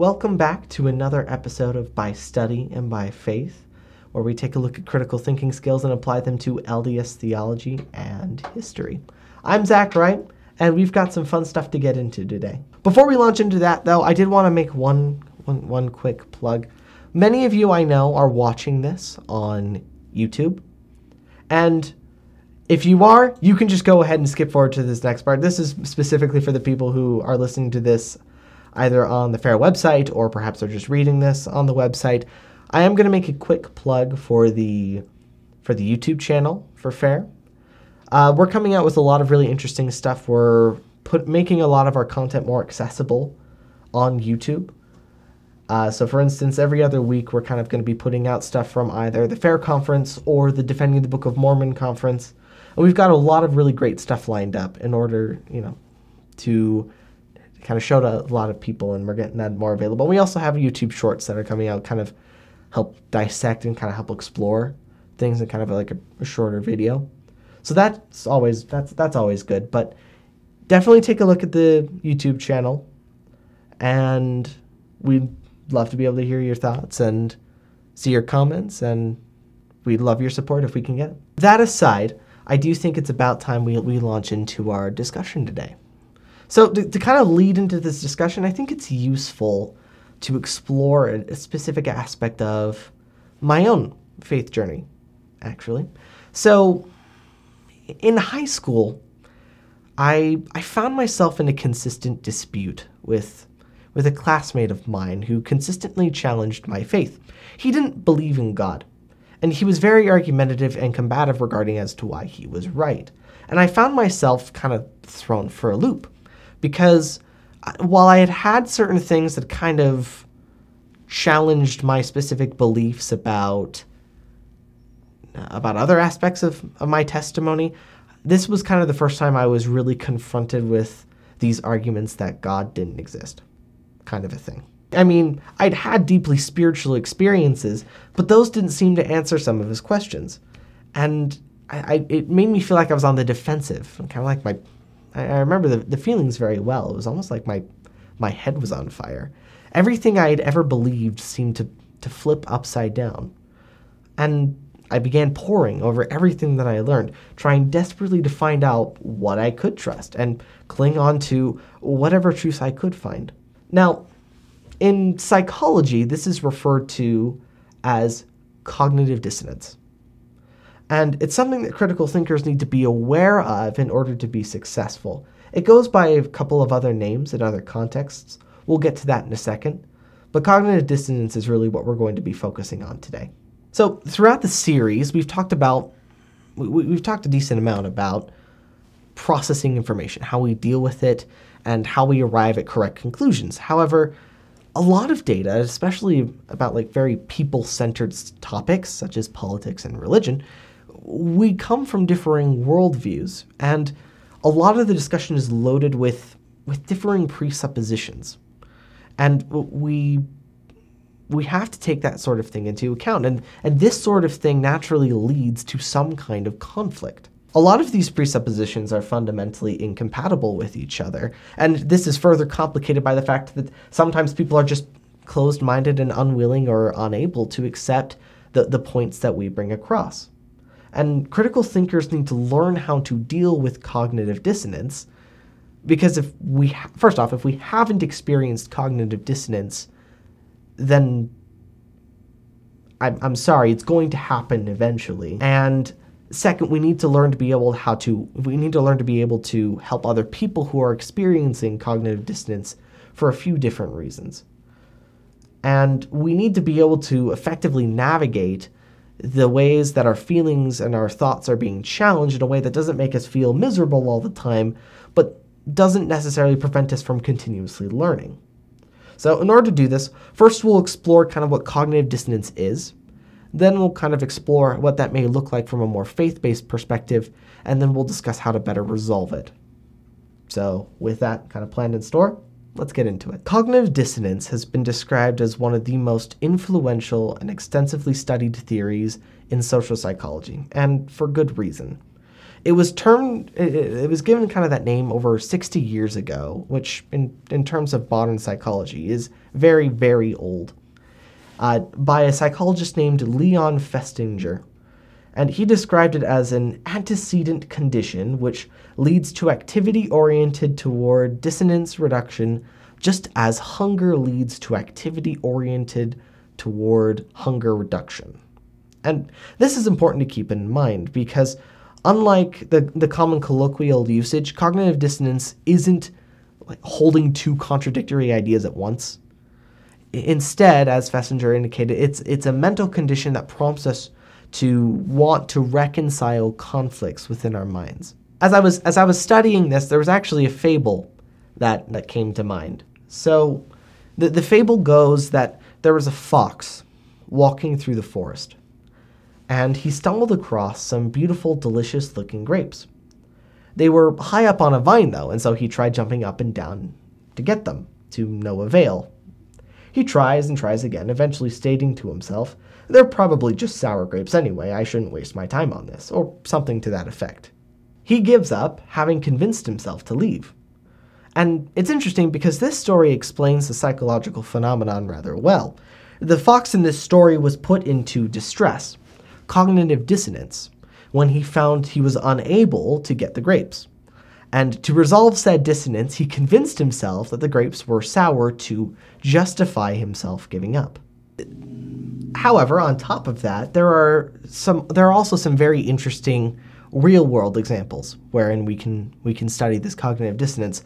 Welcome back to another episode of By Study and By Faith, where we take a look at critical thinking skills and apply them to LDS theology and history. I'm Zach Wright, and we've got some fun stuff to get into today. Before we launch into that, though, I did want to make one, one, one quick plug. Many of you I know are watching this on YouTube, and if you are, you can just go ahead and skip forward to this next part. This is specifically for the people who are listening to this either on the FAIR website or perhaps they're just reading this on the website. I am going to make a quick plug for the for the YouTube channel for FAIR. Uh, we're coming out with a lot of really interesting stuff. We're put making a lot of our content more accessible on YouTube. Uh, so, for instance, every other week we're kind of going to be putting out stuff from either the FAIR conference or the Defending the Book of Mormon conference. And we've got a lot of really great stuff lined up in order, you know, to kind of show to a lot of people, and we're getting that more available. We also have YouTube shorts that are coming out, kind of help dissect and kind of help explore things in kind of like a, a shorter video. So that's always that's that's always good. But definitely take a look at the YouTube channel, and we'd love to be able to hear your thoughts and see your comments, and we'd love your support if we can get it. That aside, I do think it's about time we, we launch into our discussion today. So, to, to kind of lead into this discussion, I think it's useful to explore a, a specific aspect of my own faith journey, actually. So, in high school, I, I found myself in a consistent dispute with, with a classmate of mine who consistently challenged my faith. He didn't believe in God, and he was very argumentative and combative regarding as to why he was right. And I found myself kind of thrown for a loop because uh, while I had had certain things that kind of challenged my specific beliefs about uh, about other aspects of, of my testimony, this was kind of the first time I was really confronted with these arguments that God didn't exist, kind of a thing. I mean, I'd had deeply spiritual experiences, but those didn't seem to answer some of his questions. And I, I, it made me feel like I was on the defensive, kind of like my I, I remember the, the feelings very well. It was almost like my my head was on fire. Everything I had ever believed seemed to, to flip upside down. And I began poring over everything that I learned, trying desperately to find out what I could trust and cling on to whatever truth I could find. Now, in psychology, this is referred to as cognitive dissonance. And it's something that critical thinkers need to be aware of in order to be successful. It goes by a couple of other names in other contexts. We'll get to that in a second. But cognitive dissonance is really what we're going to be focusing on today. So, throughout the series, we've talked about we, have talked a decent amount about processing information, how we deal with it, and how we arrive at correct conclusions. However, a lot of data, especially about like very people-centered topics such as politics and religion, we come from differing worldviews, and a lot of the discussion is loaded with with differing presuppositions, and we we have to take that sort of thing into account, and and this sort of thing naturally leads to some kind of conflict. A lot of these presuppositions are fundamentally incompatible with each other, and this is further complicated by the fact that sometimes people are just closed minded and unwilling or unable to accept the, the points that we bring across. And critical thinkers need to learn how to deal with cognitive dissonance because if we ha- first off if we haven't experienced cognitive dissonance then I'm, I'm sorry it's going to happen eventually. And second we need to learn to be able how to we need to learn to be able to help other people who are experiencing cognitive dissonance for a few different reasons. And we need to be able to effectively navigate the ways that our feelings and our thoughts are being challenged in a way that doesn't make us feel miserable all the time, but doesn't necessarily prevent us from continuously learning. So, in order to do this, first we'll explore kind of what cognitive dissonance is. Then we'll kind of explore what that may look like from a more faith based perspective, and then we'll discuss how to better resolve it. So, with that kind of planned in store, Let's get into it. Cognitive dissonance has been described as one of the most influential and extensively studied theories in social psychology, and for good reason. It was termed, it, it was given kind of that name over 60 years ago, which in, in terms of modern psychology is very, very old, uh, by a psychologist named Leon Festinger. And he described it as an antecedent condition which leads to activity oriented toward dissonance reduction, just as hunger leads to activity oriented toward hunger reduction. And this is important to keep in mind because unlike the, the common colloquial usage, cognitive dissonance isn't like holding two contradictory ideas at once. Instead, as Festinger indicated, it's it's a mental condition that prompts us to want to reconcile conflicts within our minds. As I was as I was studying this, there was actually a fable that that came to mind. So the, the fable goes that there was a fox walking through the forest and he stumbled across some beautiful, delicious looking grapes. They were high up on a vine, though, and so he tried jumping up and down to get them, to no avail. He tries and tries again, eventually stating to himself, They're probably just sour grapes anyway, I shouldn't waste my time on this, or something to that effect. He gives up, having convinced himself to leave. And it's interesting because this story explains the psychological phenomenon rather well. The fox in this story was put into distress cognitive dissonance when he found he was unable to get the grapes. And to resolve said dissonance, he convinced himself that the grapes were sour to justify himself giving up. However, on top of that, there are some there are also some very interesting real-world examples wherein we can we can study this cognitive dissonance.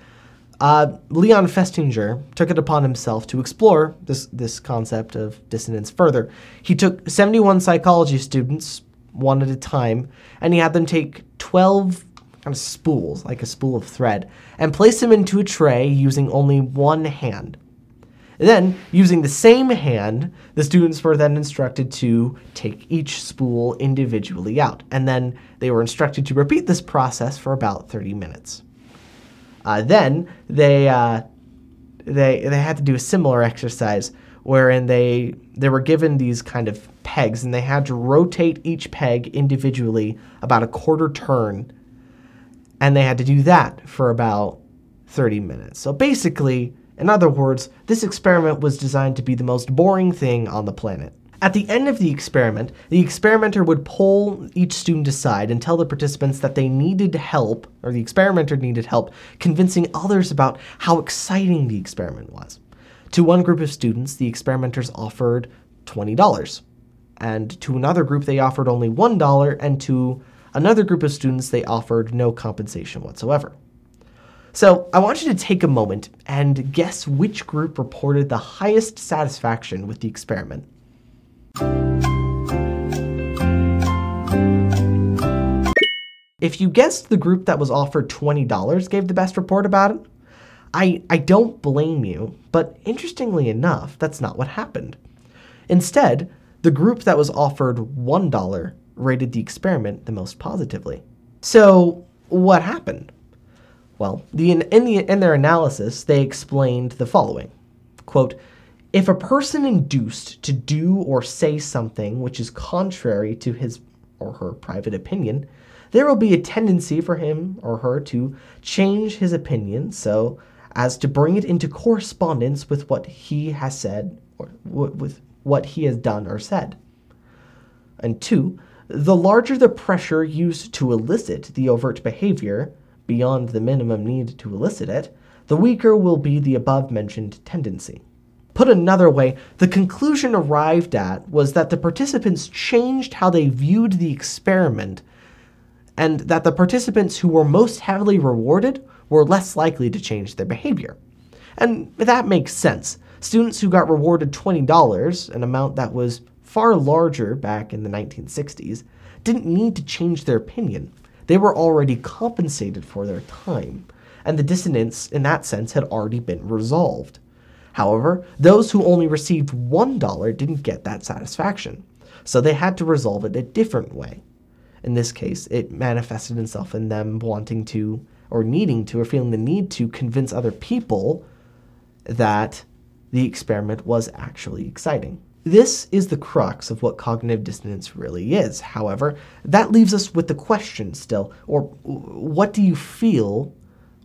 Uh, Leon Festinger took it upon himself to explore this, this concept of dissonance further. He took 71 psychology students, one at a time, and he had them take 12 kind of spools, like a spool of thread, and place them into a tray using only one hand. Then, using the same hand, the students were then instructed to take each spool individually out, and then they were instructed to repeat this process for about 30 minutes. Uh, then they uh, they they had to do a similar exercise wherein they they were given these kind of pegs and they had to rotate each peg individually about a quarter turn and they had to do that for about 30 minutes. So basically, in other words, this experiment was designed to be the most boring thing on the planet. At the end of the experiment, the experimenter would pull each student aside and tell the participants that they needed help, or the experimenter needed help, convincing others about how exciting the experiment was. To one group of students, the experimenters offered $20. And to another group, they offered only $1, and to another group of students, they offered no compensation whatsoever. So I want you to take a moment and guess which group reported the highest satisfaction with the experiment. If you guessed the group that was offered $20 gave the best report about it, I, I don't blame you, but interestingly enough, that's not what happened. Instead, the group that was offered $1 rated the experiment the most positively. So, what happened? Well, the, in, the, in their analysis, they explained the following quote, if a person induced to do or say something which is contrary to his or her private opinion, there will be a tendency for him or her to change his opinion so as to bring it into correspondence with what he has said or with what he has done or said. And two, the larger the pressure used to elicit the overt behavior beyond the minimum need to elicit it, the weaker will be the above mentioned tendency. Put another way, the conclusion arrived at was that the participants changed how they viewed the experiment, and that the participants who were most heavily rewarded were less likely to change their behavior. And that makes sense. Students who got rewarded $20, an amount that was far larger back in the 1960s, didn't need to change their opinion. They were already compensated for their time, and the dissonance in that sense had already been resolved. However, those who only received $1 didn't get that satisfaction, so they had to resolve it a different way. In this case, it manifested itself in them wanting to, or needing to, or feeling the need to convince other people that the experiment was actually exciting. This is the crux of what cognitive dissonance really is. However, that leaves us with the question still, or what do you feel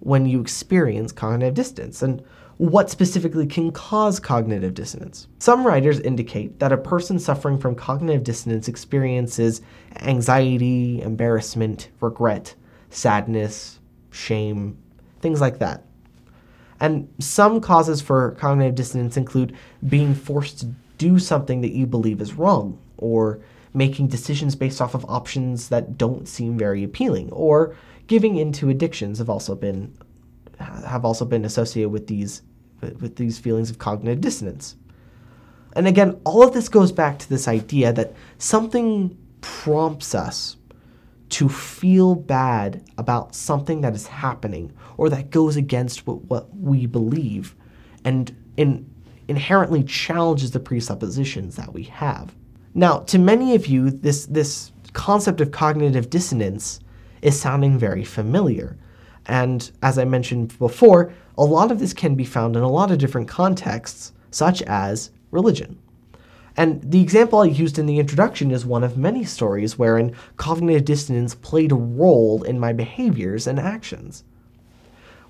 when you experience cognitive dissonance? And what specifically can cause cognitive dissonance. Some writers indicate that a person suffering from cognitive dissonance experiences anxiety, embarrassment, regret, sadness, shame, things like that. And some causes for cognitive dissonance include being forced to do something that you believe is wrong, or making decisions based off of options that don't seem very appealing, or giving into addictions have also been have also been associated with these with these feelings of cognitive dissonance. And again, all of this goes back to this idea that something prompts us to feel bad about something that is happening or that goes against what, what we believe and in, inherently challenges the presuppositions that we have. Now, to many of you, this, this concept of cognitive dissonance is sounding very familiar. And as I mentioned before, a lot of this can be found in a lot of different contexts, such as religion. And the example I used in the introduction is one of many stories wherein cognitive dissonance played a role in my behaviors and actions.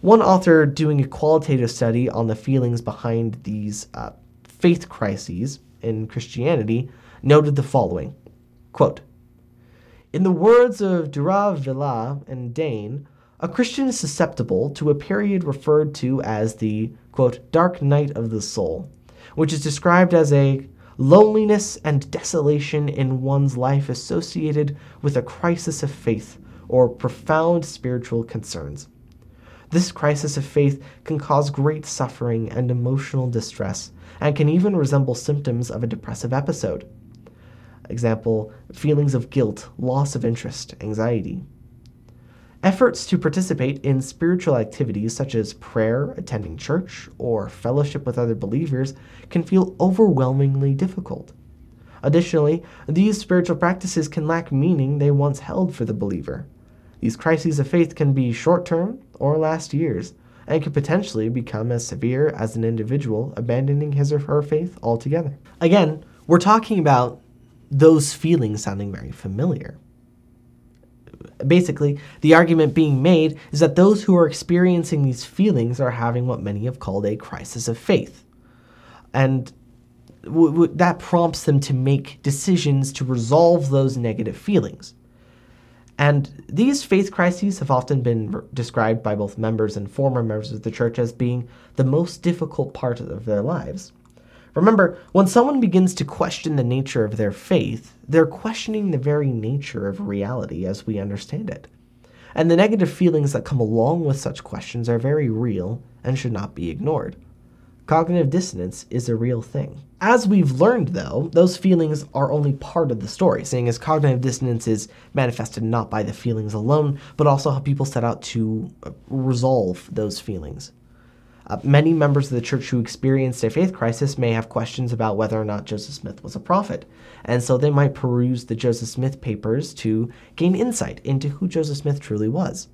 One author doing a qualitative study on the feelings behind these uh, faith crises in Christianity noted the following quote, In the words of Durà-Vilà and Dein, a Christian is susceptible to a period referred to as the, quote, dark night of the soul, which is described as a loneliness and desolation in one's life associated with a crisis of faith or profound spiritual concerns. This crisis of faith can cause great suffering and emotional distress, and can even resemble symptoms of a depressive episode. Example, feelings of guilt, loss of interest, anxiety. Efforts to participate in spiritual activities such as prayer, attending church, or fellowship with other believers can feel overwhelmingly difficult. Additionally, these spiritual practices can lack meaning they once held for the believer. These crises of faith can be short term or last years, and can potentially become as severe as an individual abandoning his or her faith altogether. Again, we're talking about those feelings sounding very familiar basically, the argument being made is that those who are experiencing these feelings are having what many have called a crisis of faith. And w- w- that prompts them to make decisions to resolve those negative feelings. And these faith crises have often been described by both members and former members of the church as being the most difficult part of their lives. Remember, when someone begins to question the nature of their faith, they're questioning the very nature of reality as we understand it. And the negative feelings that come along with such questions are very real and should not be ignored. Cognitive dissonance is a real thing. As we've learned, though, those feelings are only part of the story, seeing as cognitive dissonance is manifested not by the feelings alone, but also how people set out to uh, resolve those feelings. Uh, many members of the church who experienced a faith crisis may have questions about whether or not Joseph Smith was a prophet, and so they might peruse the Joseph Smith papers to gain insight into who Joseph Smith truly was.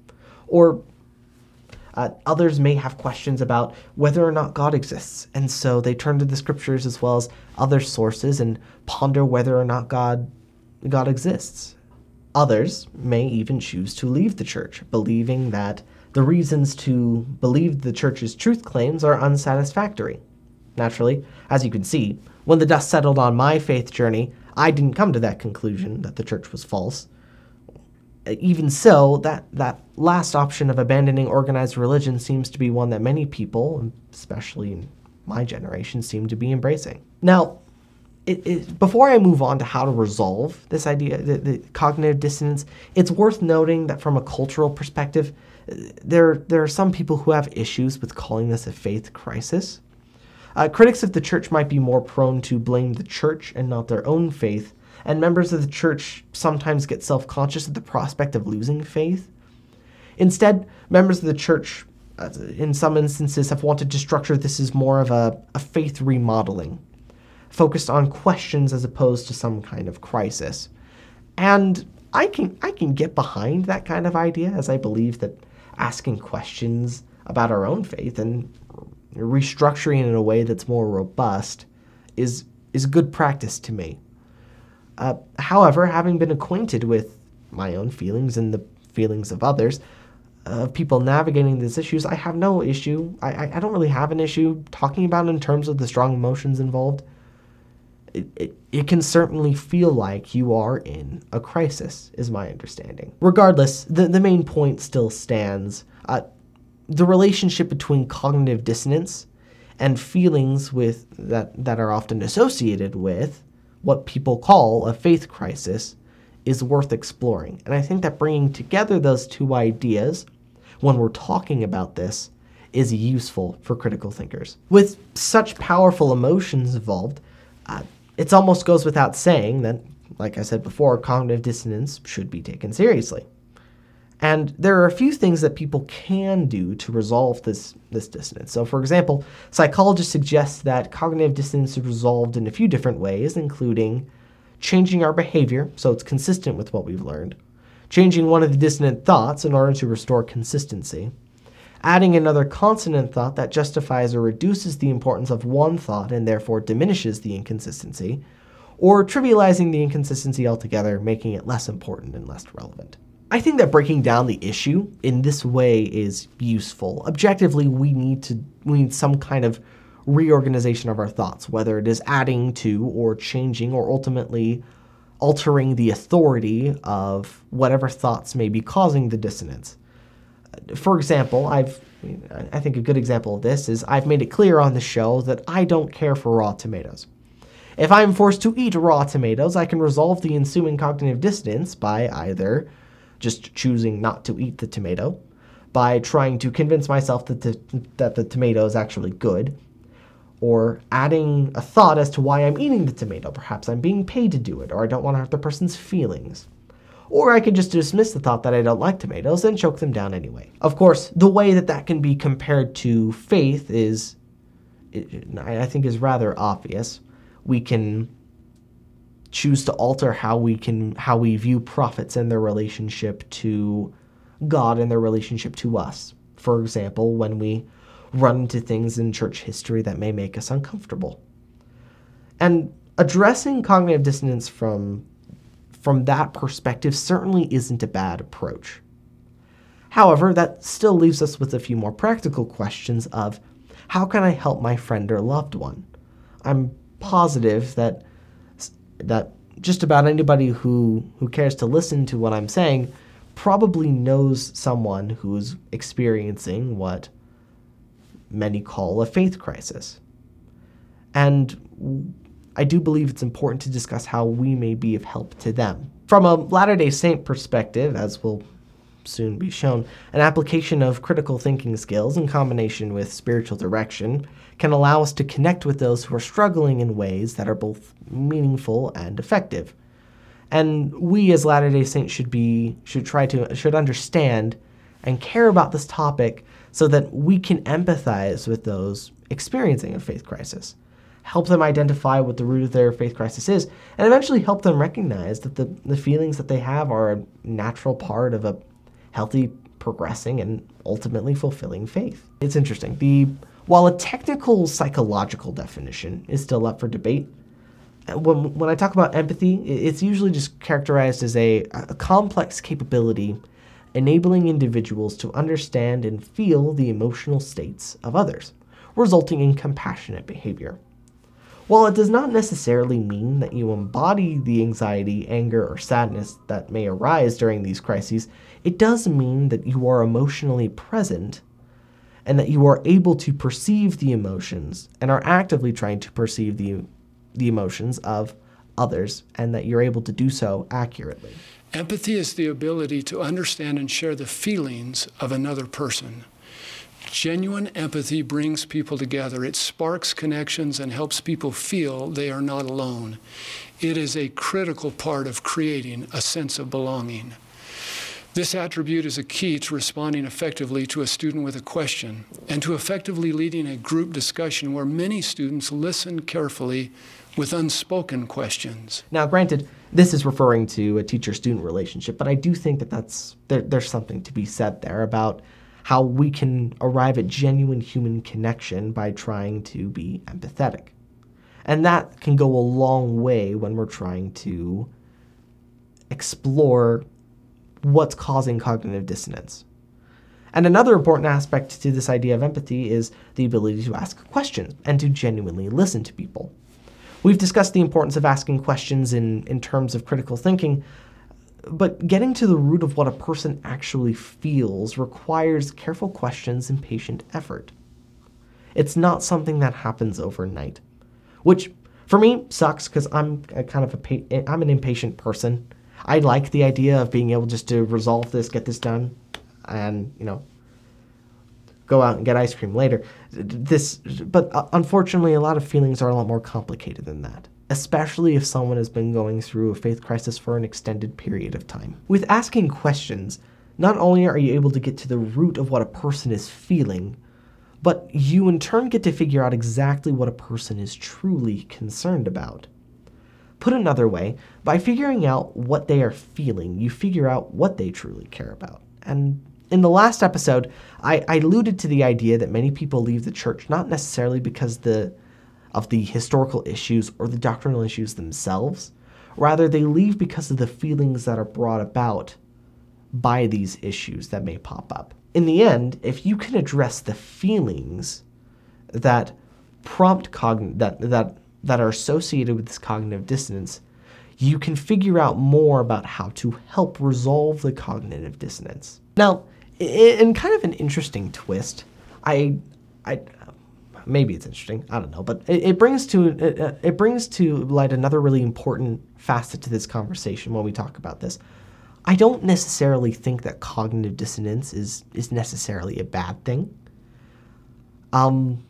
Or uh, others may have questions about whether or not God exists, and so they turn to the scriptures as well as other sources and ponder whether or not God, God exists. Others may even choose to leave the church, believing that the reasons to believe the church's truth claims are unsatisfactory. Naturally, as you can see, when the dust settled on my faith journey, I didn't come to that conclusion that the church was false. Even so, that, that last option of abandoning organized religion seems to be one that many people, especially my generation, seem to be embracing. Now, it, it, before I move on to how to resolve this idea, the, the cognitive dissonance, it's worth noting that from a cultural perspective, there, there are some people who have issues with calling this a faith crisis. Uh, critics of the church might be more prone to blame the church and not their own faith, and members of the church sometimes get self conscious at the prospect of losing faith. Instead, members of the church, uh, in some instances, have wanted to structure this as more of a, a faith remodeling, focused on questions as opposed to some kind of crisis. And I can I can get behind that kind of idea as I believe that asking questions about our own faith and restructuring in a way that's more robust is is good practice to me. Uh, however, having been acquainted with my own feelings and the feelings of others, of people navigating these issues, I have no issue. I, I don't really have an issue talking about it in terms of the strong emotions involved. It, it, it can certainly feel like you are in a crisis, is my understanding. Regardless, the, the main point still stands. Uh, the relationship between cognitive dissonance and feelings with that, that are often associated with what people call a faith crisis is worth exploring. And I think that bringing together those two ideas when we're talking about this is useful for critical thinkers. With such powerful emotions involved, uh, it almost goes without saying that, like I said before, cognitive dissonance should be taken seriously. And there are a few things that people can do to resolve this, this dissonance. So, for example, psychologists suggest that cognitive dissonance is resolved in a few different ways, including changing our behavior so it's consistent with what we've learned, changing one of the dissonant thoughts in order to restore consistency, adding another consonant thought that justifies or reduces the importance of one thought and therefore diminishes the inconsistency, or trivializing the inconsistency altogether, making it less important and less relevant. I think that breaking down the issue in this way is useful. Objectively, we need to we need some kind of reorganization of our thoughts, whether it is adding to or changing or ultimately altering the authority of whatever thoughts may be causing the dissonance. For example, I've I think a good example of this is I've made it clear on the show that I don't care for raw tomatoes. If I'm forced to eat raw tomatoes, I can resolve the ensuing cognitive dissonance by either just choosing not to eat the tomato, by trying to convince myself that the, that the tomato is actually good, or adding a thought as to why I'm eating the tomato. Perhaps I'm being paid to do it, or I don't want to hurt the person's feelings. Or I could just dismiss the thought that I don't like tomatoes and choke them down anyway. Of course, the way that that can be compared to faith is, I think, is rather obvious. We can choose to alter how we can how we view prophets and their relationship to God and their relationship to us. For example, when we run into things in church history that may make us uncomfortable. And addressing cognitive dissonance from from that perspective certainly isn't a bad approach. However, that still leaves us with a few more practical questions of how can I help my friend or loved one? I'm positive that that just about anybody who who cares to listen to what I'm saying probably knows someone who's experiencing what many call a faith crisis. And I do believe it's important to discuss how we may be of help to them. From a Latter day Saint perspective, as will soon be shown, an application of critical thinking skills in combination with spiritual direction can allow us to connect with those who are struggling in ways that are both meaningful and effective. And we as Latter-day Saints should be should try to should understand and care about this topic so that we can empathize with those experiencing a faith crisis. Help them identify what the root of their faith crisis is, and eventually help them recognize that the, the feelings that they have are a natural part of a healthy, progressing, and ultimately fulfilling faith. It's interesting. The while a technical psychological definition is still up for debate, uh, when, when I talk about empathy, it's usually just characterized as a, a complex capability enabling individuals to understand and feel the emotional states of others, resulting in compassionate behavior. While it does not necessarily mean that you embody the anxiety, anger, or sadness that may arise during these crises, it does mean that you are emotionally present and that you are able to perceive the emotions and are actively trying to perceive the, the emotions of others and that you're able to do so accurately. Empathy is the ability to understand and share the feelings of another person. Genuine empathy brings people together. It sparks connections and helps people feel they are not alone. It is a critical part of creating a sense of belonging. This attribute is a key to responding effectively to a student with a question and to effectively leading a group discussion where many students listen carefully with unspoken questions. Now, granted, this is referring to a teacher student relationship, but I do think that that's there, there's something to be said there about how we can arrive at genuine human connection by trying to be empathetic. And that can go a long way when we're trying to explore what's causing cognitive dissonance. And another important aspect to this idea of empathy is the ability to ask questions and to genuinely listen to people. We've discussed the importance of asking questions in, in terms of critical thinking, but getting to the root of what a person actually feels requires careful questions and patient effort. It's not something that happens overnight, which for me sucks because I'm a kind of a pa- I'm an impatient person. I like the idea of being able just to resolve this, get this done, and you know, go out and get ice cream later. This, but uh, unfortunately, a lot of feelings are a lot more complicated than that. Especially if someone has been going through a faith crisis for an extended period of time. With asking questions, not only are you able to get to the root of what a person is feeling, but you in turn get to figure out exactly what a person is truly concerned about. Put another way, by figuring out what they are feeling, you figure out what they truly care about. And in the last episode, I, I, alluded to the idea that many people leave the church not necessarily because the of the historical issues or the doctrinal issues themselves. Rather, they leave because of the feelings that are brought about by these issues that may pop up. In the end, if you can address the feelings that prompt cogn- that that that are associated with this cognitive dissonance, you can figure out more about how to help resolve the cognitive dissonance. Now, in kind of an interesting twist, I, I, maybe it's interesting. I don't know, but it, it brings to it, it brings to light another really important facet to this conversation when we talk about this. I don't necessarily think that cognitive dissonance is is necessarily a bad thing. Um,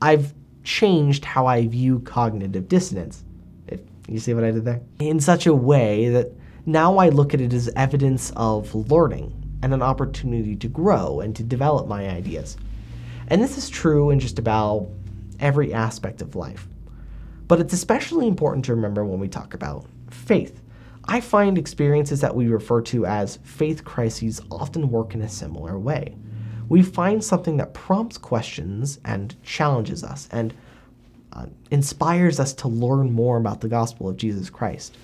I've changed how I view cognitive dissonance. If you see what I did there, in such a way that now I look at it as evidence of learning and an opportunity to grow and to develop my ideas. And this is true in just about every aspect of life. But it's especially important to remember when we talk about faith. I find experiences that we refer to as faith crises often work in a similar way. We find something that prompts questions and challenges us and uh, inspires us to learn more about the gospel of Jesus Christ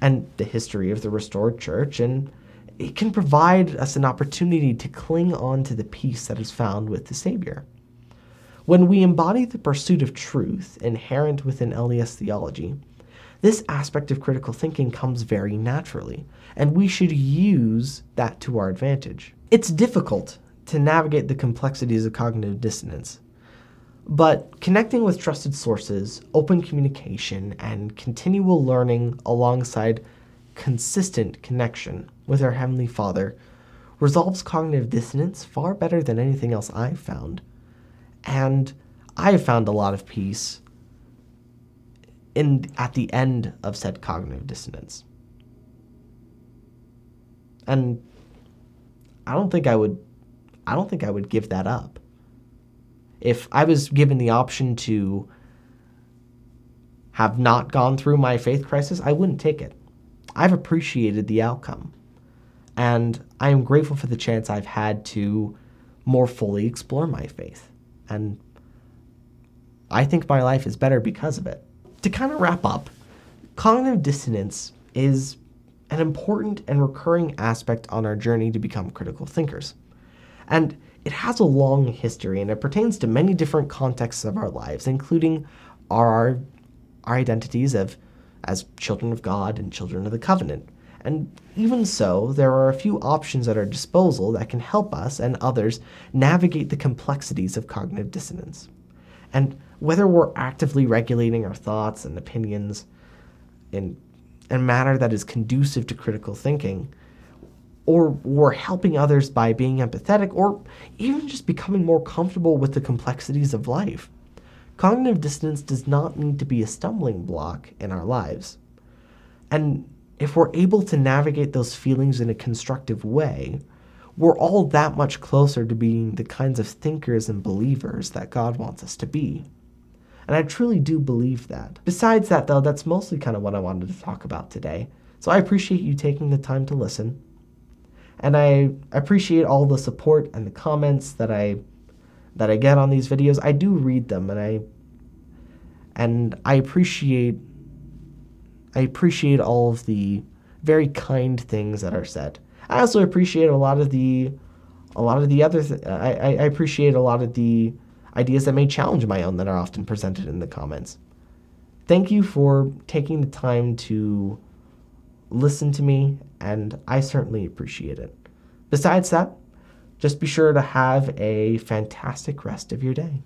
and the history of the restored church and it can provide us an opportunity to cling on to the peace that is found with the Savior. When we embody the pursuit of truth inherent within LDS theology, this aspect of critical thinking comes very naturally, and we should use that to our advantage. It's difficult to navigate the complexities of cognitive dissonance, but connecting with trusted sources, open communication, and continual learning alongside consistent connection with our Heavenly Father resolves cognitive dissonance far better than anything else I've found. And I've found a lot of peace in at the end of said cognitive dissonance. And I don't think I would I don't think I would give that up. If I was given the option to have not gone through my faith crisis, I wouldn't take it. I've appreciated the outcome. And I am grateful for the chance I've had to more fully explore my faith. And I think my life is better because of it. To kind of wrap up, cognitive dissonance is an important and recurring aspect on our journey to become critical thinkers. And it has a long history and it pertains to many different contexts of our lives, including our, our identities of as children of God and children of the covenant. And even so, there are a few options at our disposal that can help us and others navigate the complexities of cognitive dissonance. And whether we're actively regulating our thoughts and opinions in a manner that is conducive to critical thinking, or we're helping others by being empathetic, or even just becoming more comfortable with the complexities of life, Cognitive dissonance does not need to be a stumbling block in our lives. And if we're able to navigate those feelings in a constructive way, we're all that much closer to being the kinds of thinkers and believers that God wants us to be. And I truly do believe that. Besides that, though, that's mostly kind of what I wanted to talk about today. So I appreciate you taking the time to listen. And I appreciate all the support and the comments that I that I get on these videos, I do read them and I and I appreciate I appreciate all of the very kind things that are said. I also appreciate a lot of the a lot of the other th- I, I appreciate a lot of the ideas that may challenge my own that are often presented in the comments. Thank you for taking the time to listen to me, and I certainly appreciate it. Besides that, just be sure to have a fantastic rest of your day.